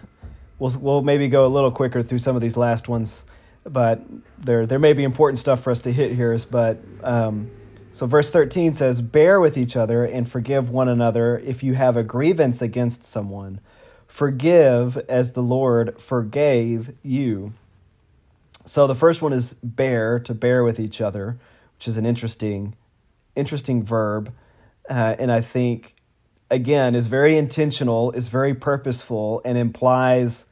we'll we'll maybe go a little quicker through some of these last ones, but there there may be important stuff for us to hit here. But um, so verse thirteen says, "Bear with each other and forgive one another if you have a grievance against someone. Forgive as the Lord forgave you." So the first one is bear to bear with each other, which is an interesting interesting verb, uh, and I think again, is very intentional, is very purposeful, and implies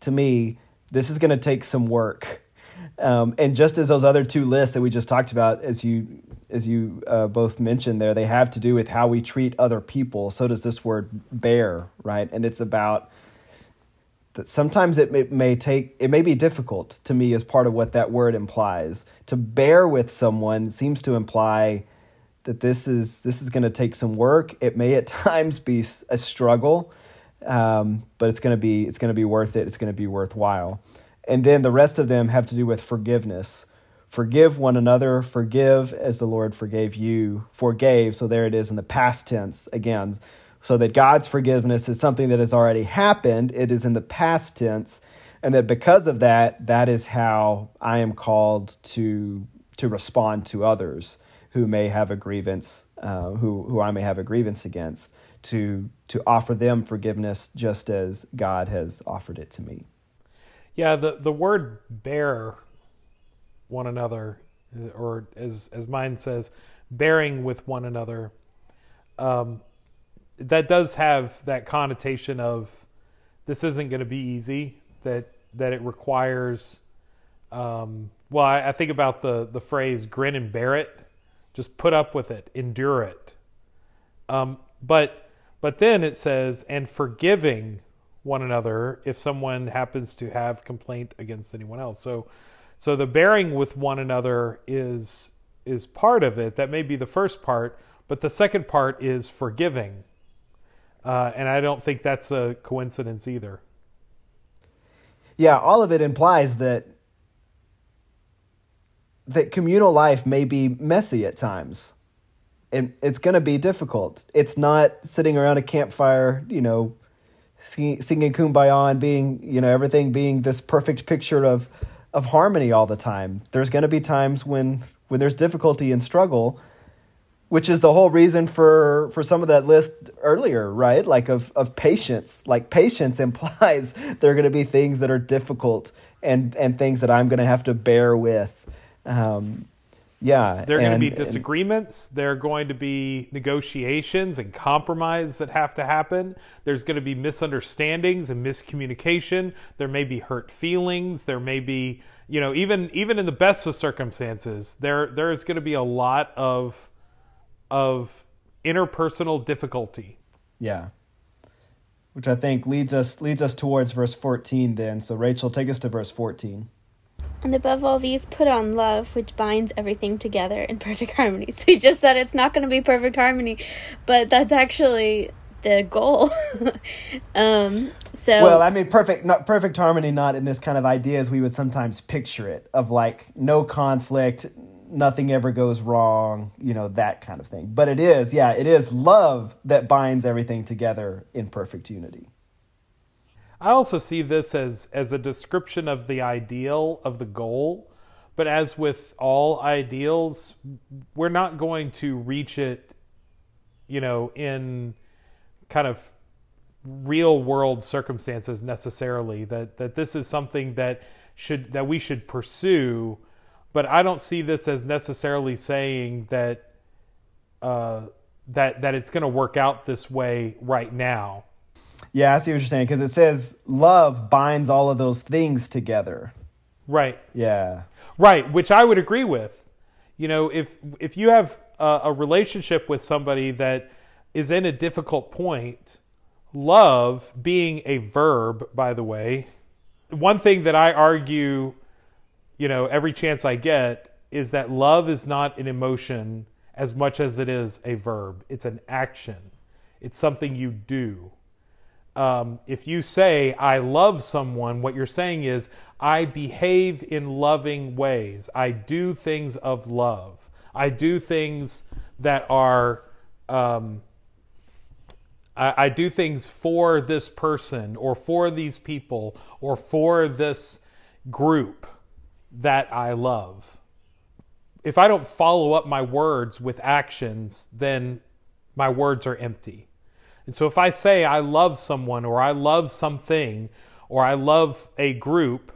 to me this is going to take some work. Um, and just as those other two lists that we just talked about, as you as you uh, both mentioned there, they have to do with how we treat other people. So does this word bear, right? And it's about that sometimes it may, may take it may be difficult to me as part of what that word implies. To bear with someone seems to imply that this is this is going to take some work. It may at times be a struggle, um, but it's going to be it's going to be worth it. It's going to be worthwhile. And then the rest of them have to do with forgiveness. Forgive one another. Forgive as the Lord forgave you. Forgave. So there it is in the past tense again. So that God's forgiveness is something that has already happened. It is in the past tense, and that because of that, that is how I am called to to respond to others who may have a grievance, uh, who who I may have a grievance against, to to offer them forgiveness just as God has offered it to me. Yeah, the the word bear one another, or as as mine says, bearing with one another. Um, that does have that connotation of this isn't going to be easy. That that it requires. Um, well, I, I, think about the the phrase "grin and bear it." Just put up with it, endure it. Um, but but then it says, and forgiving one another if someone happens to have complaint against anyone else. So so the bearing with one another is is part of it. That may be the first part, but the second part is forgiving. Uh, and I don't think that's a coincidence either. Yeah, all of it implies that that communal life may be messy at times. And it's going to be difficult. It's not sitting around a campfire, you know, singing, kumbaya and being, you know, everything being this perfect picture of of harmony all the time. There's going to be times when when there's difficulty and struggle, which is the whole reason for for some of that list earlier, right? Like of of patience. Like patience implies there are going to be things that are difficult and and things that I'm going to have to bear with um, yeah, there are going to be disagreements. And, there are going to be negotiations and compromise that have to happen. There's going to be misunderstandings and miscommunication. There may be hurt feelings. There may be, you know, even even in the best of circumstances, there there is going to be a lot of of interpersonal difficulty. Yeah, which I think leads us leads us towards verse fourteen. Then, so Rachel, take us to verse fourteen. And above all these, put on love, which binds everything together in perfect harmony. So he just said it's not going to be perfect harmony, but that's actually the goal. um, so well, I mean, perfect, not perfect harmony, not in this kind of idea as we would sometimes picture it, of like no conflict, nothing ever goes wrong, you know, that kind of thing. But it is, yeah, it is love that binds everything together in perfect unity. I also see this as as a description of the ideal of the goal, but as with all ideals, we're not going to reach it, you know, in kind of real world circumstances necessarily. That that this is something that should that we should pursue, but I don't see this as necessarily saying that uh, that that it's going to work out this way right now yeah, I see what you're saying because it says love binds all of those things together. Right. Yeah. Right, which I would agree with. You know, if if you have a, a relationship with somebody that is in a difficult point, love being a verb, by the way, one thing that I argue, you know, every chance I get is that love is not an emotion as much as it is a verb. It's an action. It's something you do um, if you say, I love someone, what you're saying is, I behave in loving ways. I do things of love. I do things that are, um, I, I do things for this person or for these people or for this group that I love. If I don't follow up my words with actions, then my words are empty. And so if I say I love someone or I love something or I love a group,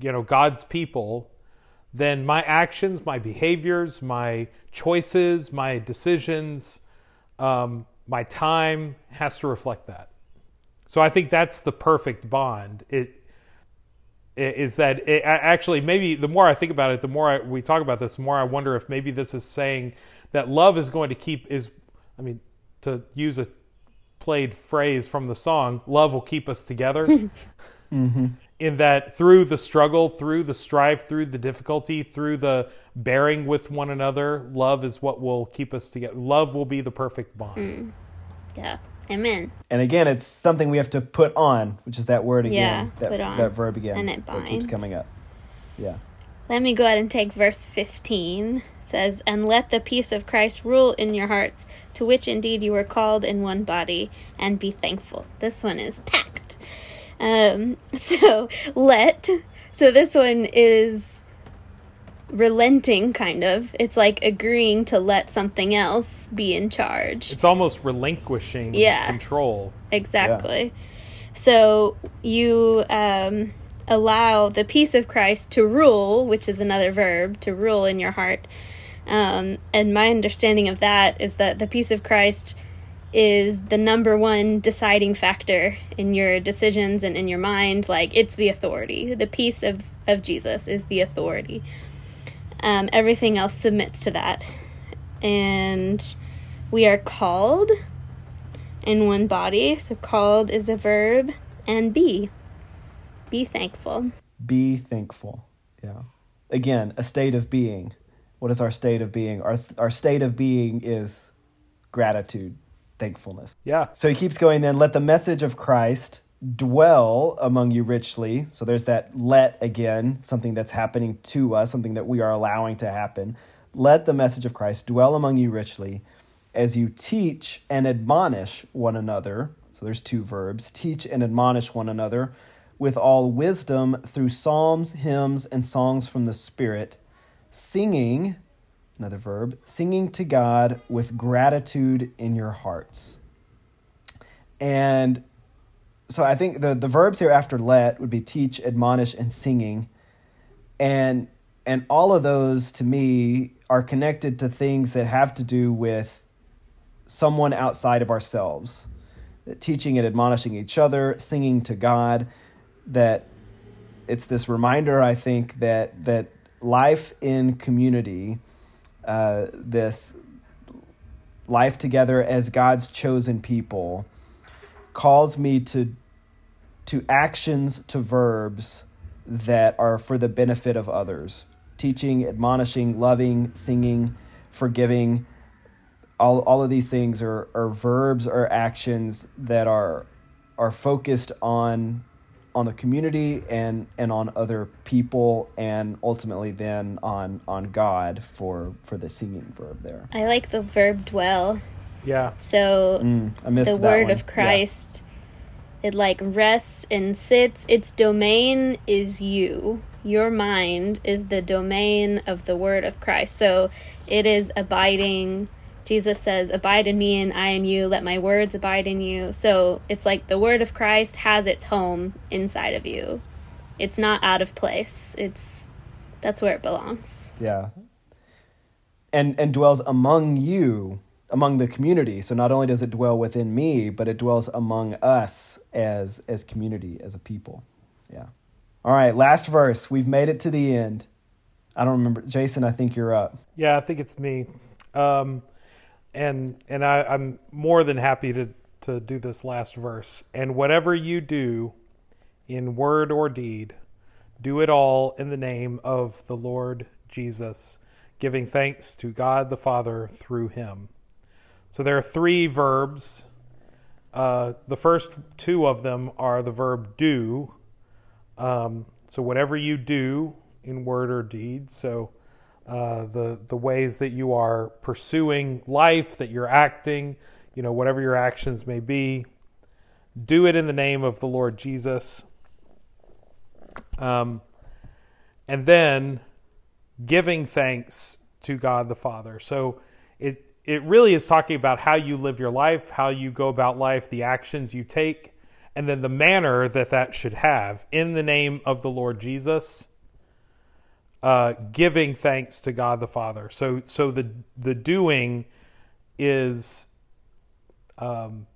you know, God's people, then my actions, my behaviors, my choices, my decisions, um, my time has to reflect that. So I think that's the perfect bond. It is that it, actually maybe the more I think about it, the more I, we talk about this, the more I wonder if maybe this is saying that love is going to keep is. I mean, to use a played phrase from the song, love will keep us together. mm-hmm. In that through the struggle, through the strife, through the difficulty, through the bearing with one another, love is what will keep us together. Love will be the perfect bond. Mm. Yeah. Amen. And again, it's something we have to put on, which is that word again. Yeah, that, put on. that verb again. And it binds. That keeps coming up. Yeah. Let me go ahead and take verse 15 says, And let the peace of Christ rule in your hearts, to which indeed you were called in one body, and be thankful. This one is packed. Um, so, let. So, this one is relenting, kind of. It's like agreeing to let something else be in charge. It's almost relinquishing yeah, control. Exactly. Yeah. So, you. Um, allow the peace of Christ to rule, which is another verb, to rule in your heart, um, and my understanding of that is that the peace of Christ is the number one deciding factor in your decisions and in your mind. Like, it's the authority. The peace of, of Jesus is the authority. Um, everything else submits to that. And we are called in one body. So, called is a verb. And be. Be thankful. Be thankful. Yeah. Again, a state of being what is our state of being? Our our state of being is gratitude, thankfulness. Yeah. So he keeps going then, let the message of Christ dwell among you richly. So there's that let again, something that's happening to us, something that we are allowing to happen. Let the message of Christ dwell among you richly as you teach and admonish one another. So there's two verbs teach and admonish one another with all wisdom through psalms, hymns, and songs from the Spirit singing, another verb, singing to God with gratitude in your hearts. And so I think the, the verbs here after let would be teach, admonish, and singing. And and all of those to me are connected to things that have to do with someone outside of ourselves. Teaching and admonishing each other, singing to God, that it's this reminder, I think, that that life in community, uh, this life together as God's chosen people, calls me to to actions to verbs that are for the benefit of others. Teaching admonishing loving singing forgiving all, all of these things are, are verbs or actions that are are focused on on the community and and on other people and ultimately then on on God for for the singing verb there. I like the verb dwell. Yeah. So Mm, I missed the that word one. of Christ, it like rests and sits. Its domain is you. Your mind is the domain of the word of Christ. So it is abiding. Jesus says, Abide in me and I in you. Let my words abide in you. So it's like the word of Christ has its home inside of you. It's not out of place. It's that's where it belongs. Yeah. And and dwells among you, among the community. So not only does it dwell within me, but it dwells among us as as community, as a people. Yeah. All right, last verse. We've made it to the end. I don't remember. Jason, I think you're up. Yeah, I think it's me. Um, and and I, I'm more than happy to to do this last verse. And whatever you do, in word or deed, do it all in the name of the Lord Jesus, giving thanks to God the Father through Him. So there are three verbs. Uh, the first two of them are the verb do. Um, so whatever you do in word or deed. So uh, the the ways that you are pursuing life, that you're acting, you know, whatever your actions may be, do it in the name of the Lord Jesus. Um, and then giving thanks to God the Father. So it it really is talking about how you live your life, how you go about life, the actions you take, and then the manner that that should have in the name of the Lord Jesus uh, giving thanks to God the Father. So so the the doing is um,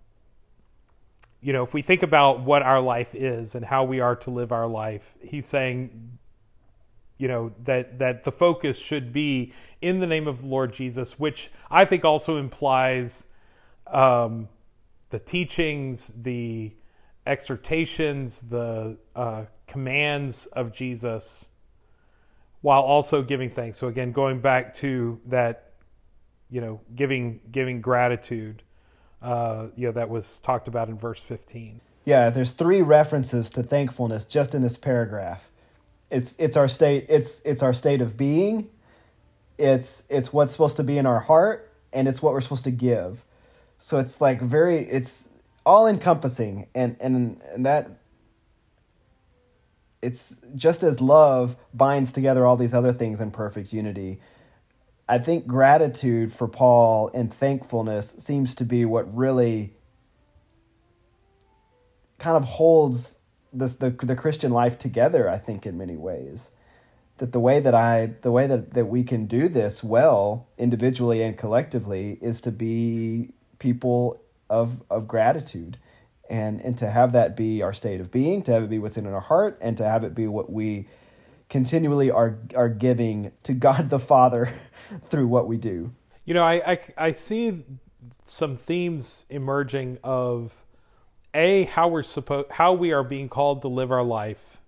you know, if we think about what our life is and how we are to live our life, he's saying you know that that the focus should be in the name of the Lord Jesus, which I think also implies um, the teachings, the exhortations, the uh, commands of Jesus while also giving thanks. So again, going back to that, you know, giving giving gratitude, uh, you know, that was talked about in verse fifteen. Yeah, there's three references to thankfulness just in this paragraph. It's it's our state it's it's our state of being. It's it's what's supposed to be in our heart and it's what we're supposed to give. So it's like very it's all encompassing and and and that it's just as love binds together all these other things in perfect unity. I think gratitude for Paul and thankfulness seems to be what really kind of holds this the the Christian life together. I think in many ways that the way that I the way that that we can do this well individually and collectively is to be people of of gratitude and and to have that be our state of being to have it be what's in our heart and to have it be what we continually are are giving to God the Father through what we do. You know, I, I, I see some themes emerging of a how we're supposed how we are being called to live our life,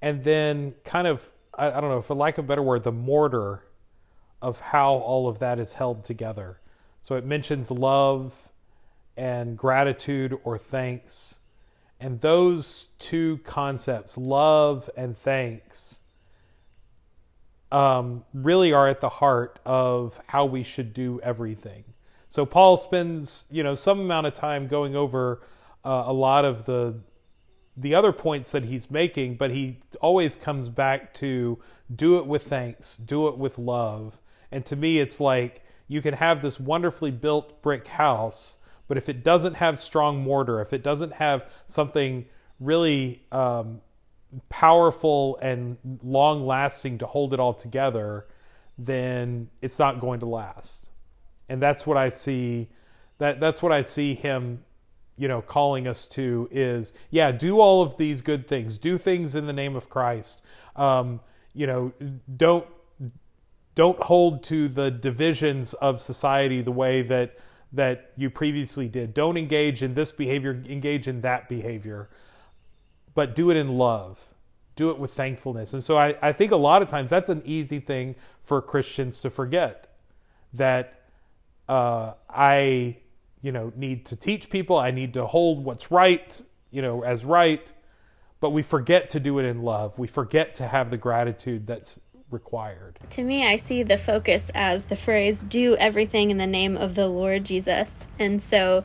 and then kind of I, I don't know for lack of a better word the mortar of how all of that is held together. So it mentions love and gratitude or thanks, and those two concepts, love and thanks, um, really are at the heart of how we should do everything. So Paul spends, you know, some amount of time going over uh, a lot of the the other points that he's making, but he always comes back to do it with thanks, do it with love. And to me, it's like you can have this wonderfully built brick house, but if it doesn't have strong mortar, if it doesn't have something really um, powerful and long lasting to hold it all together, then it's not going to last. And that's what I see that that's what I see him you know calling us to is yeah do all of these good things do things in the name of christ um, you know don't don't hold to the divisions of society the way that that you previously did. Don't engage in this behavior engage in that behavior but do it in love. Do it with thankfulness. And so i, I think a lot of times that's an easy thing for christians to forget that uh, i you know need to teach people. I need to hold what's right you know as right. But we forget to do it in love. We forget to have the gratitude that's required. To me, I see the focus as the phrase, do everything in the name of the Lord Jesus. And so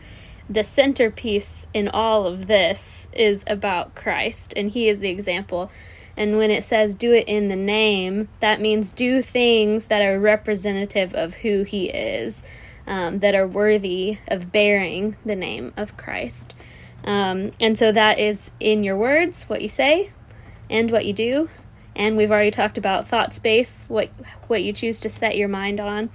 the centerpiece in all of this is about Christ, and He is the example. And when it says do it in the name, that means do things that are representative of who He is, um, that are worthy of bearing the name of Christ. Um, and so that is in your words, what you say, and what you do. And we've already talked about thought space, what what you choose to set your mind on.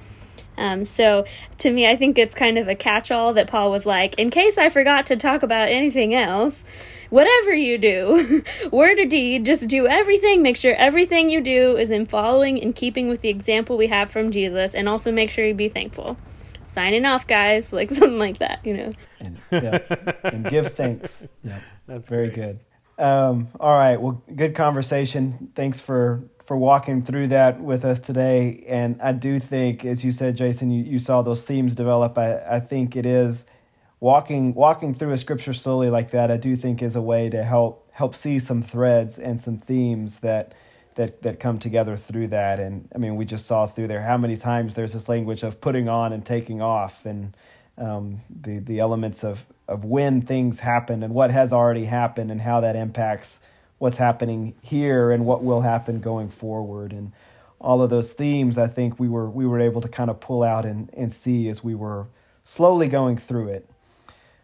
Um, so to me, I think it's kind of a catch-all that Paul was like, in case I forgot to talk about anything else, whatever you do, word or deed, just do everything. Make sure everything you do is in following and keeping with the example we have from Jesus, and also make sure you be thankful. Signing off, guys, like something like that, you know. And, yeah, and give thanks. Yeah, That's very great. good. Um, all right, well, good conversation. Thanks for for walking through that with us today. And I do think, as you said, Jason, you, you saw those themes develop. I, I think it is walking walking through a scripture slowly like that. I do think is a way to help help see some threads and some themes that that that come together through that. And I mean, we just saw through there how many times there's this language of putting on and taking off, and um, the the elements of of when things happen and what has already happened and how that impacts what's happening here and what will happen going forward and all of those themes I think we were we were able to kind of pull out and, and see as we were slowly going through it.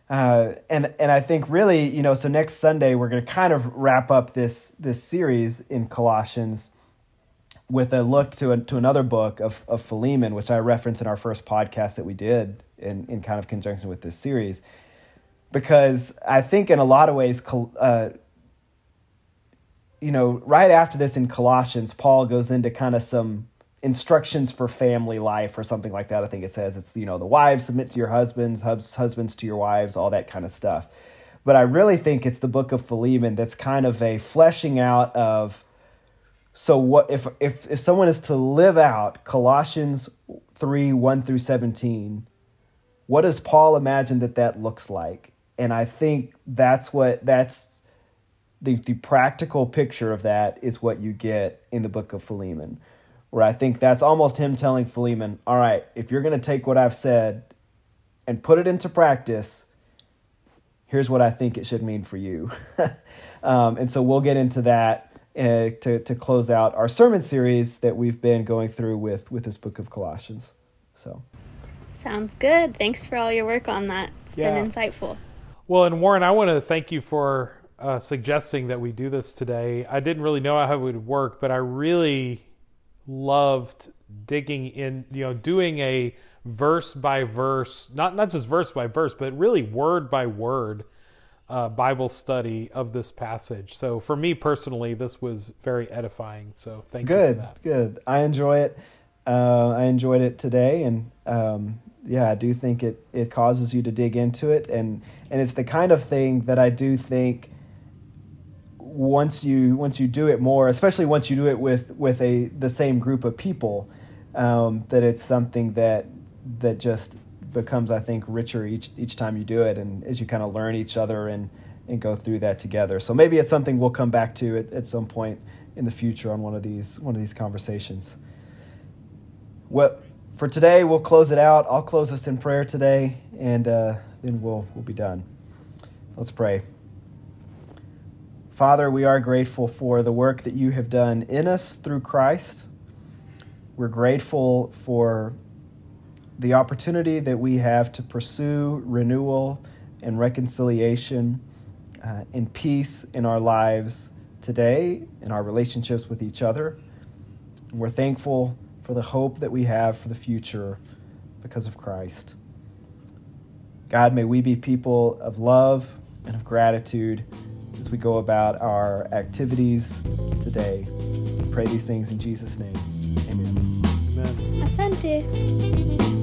Uh, and and I think really, you know, so next Sunday we're going to kind of wrap up this this series in Colossians with a look to a, to another book of of Philemon, which I referenced in our first podcast that we did in in kind of conjunction with this series, because I think in a lot of ways, uh, you know, right after this in Colossians, Paul goes into kind of some instructions for family life or something like that. I think it says it's, you know, the wives submit to your husbands, hus- husbands to your wives, all that kind of stuff. But I really think it's the book of Philemon that's kind of a fleshing out of so what if if if someone is to live out Colossians 3 1 through 17 what does Paul imagine that that looks like and I think that's what that's the the practical picture of that is what you get in the book of Philemon, where I think that's almost him telling Philemon, "All right, if you're going to take what I've said and put it into practice, here's what I think it should mean for you." um, and so we'll get into that uh, to to close out our sermon series that we've been going through with with this book of Colossians. So. Sounds good. Thanks for all your work on that. It's Yeah. been insightful. Well, and Warren, I want to thank you for uh, suggesting that we do this today. I didn't really know how it would work, but I really loved digging in, you know, doing a verse by verse, not not just verse by verse, but really word by word uh, Bible study of this passage. So for me personally, this was very edifying. So thank you good for that. good i enjoy it uh, i enjoyed it today and um, yeah i do think it it causes you to dig into it. And and it's the kind of thing that i do think once you once you do it more especially once you do it with with a the same group of people um, that it's something that that just becomes i think richer each each time you do it and as you kind of learn each other and and go through that together. So maybe it's something we'll come back to at, at some point in the future on one of these one of these conversations. Well for today we'll close it out. I'll close us in prayer today and uh, then we'll we'll be done. Let's pray. Father we are grateful for the work that you have done in us through christ. We're grateful for the opportunity that we have to pursue renewal and reconciliation uh, and peace in our lives today, in our relationships with each other. We're thankful for the hope that we have for the future because of Christ. God, may we be people of love and of gratitude as we go about our activities today. We pray these things in Jesus' name. Amen. Amen. Asante.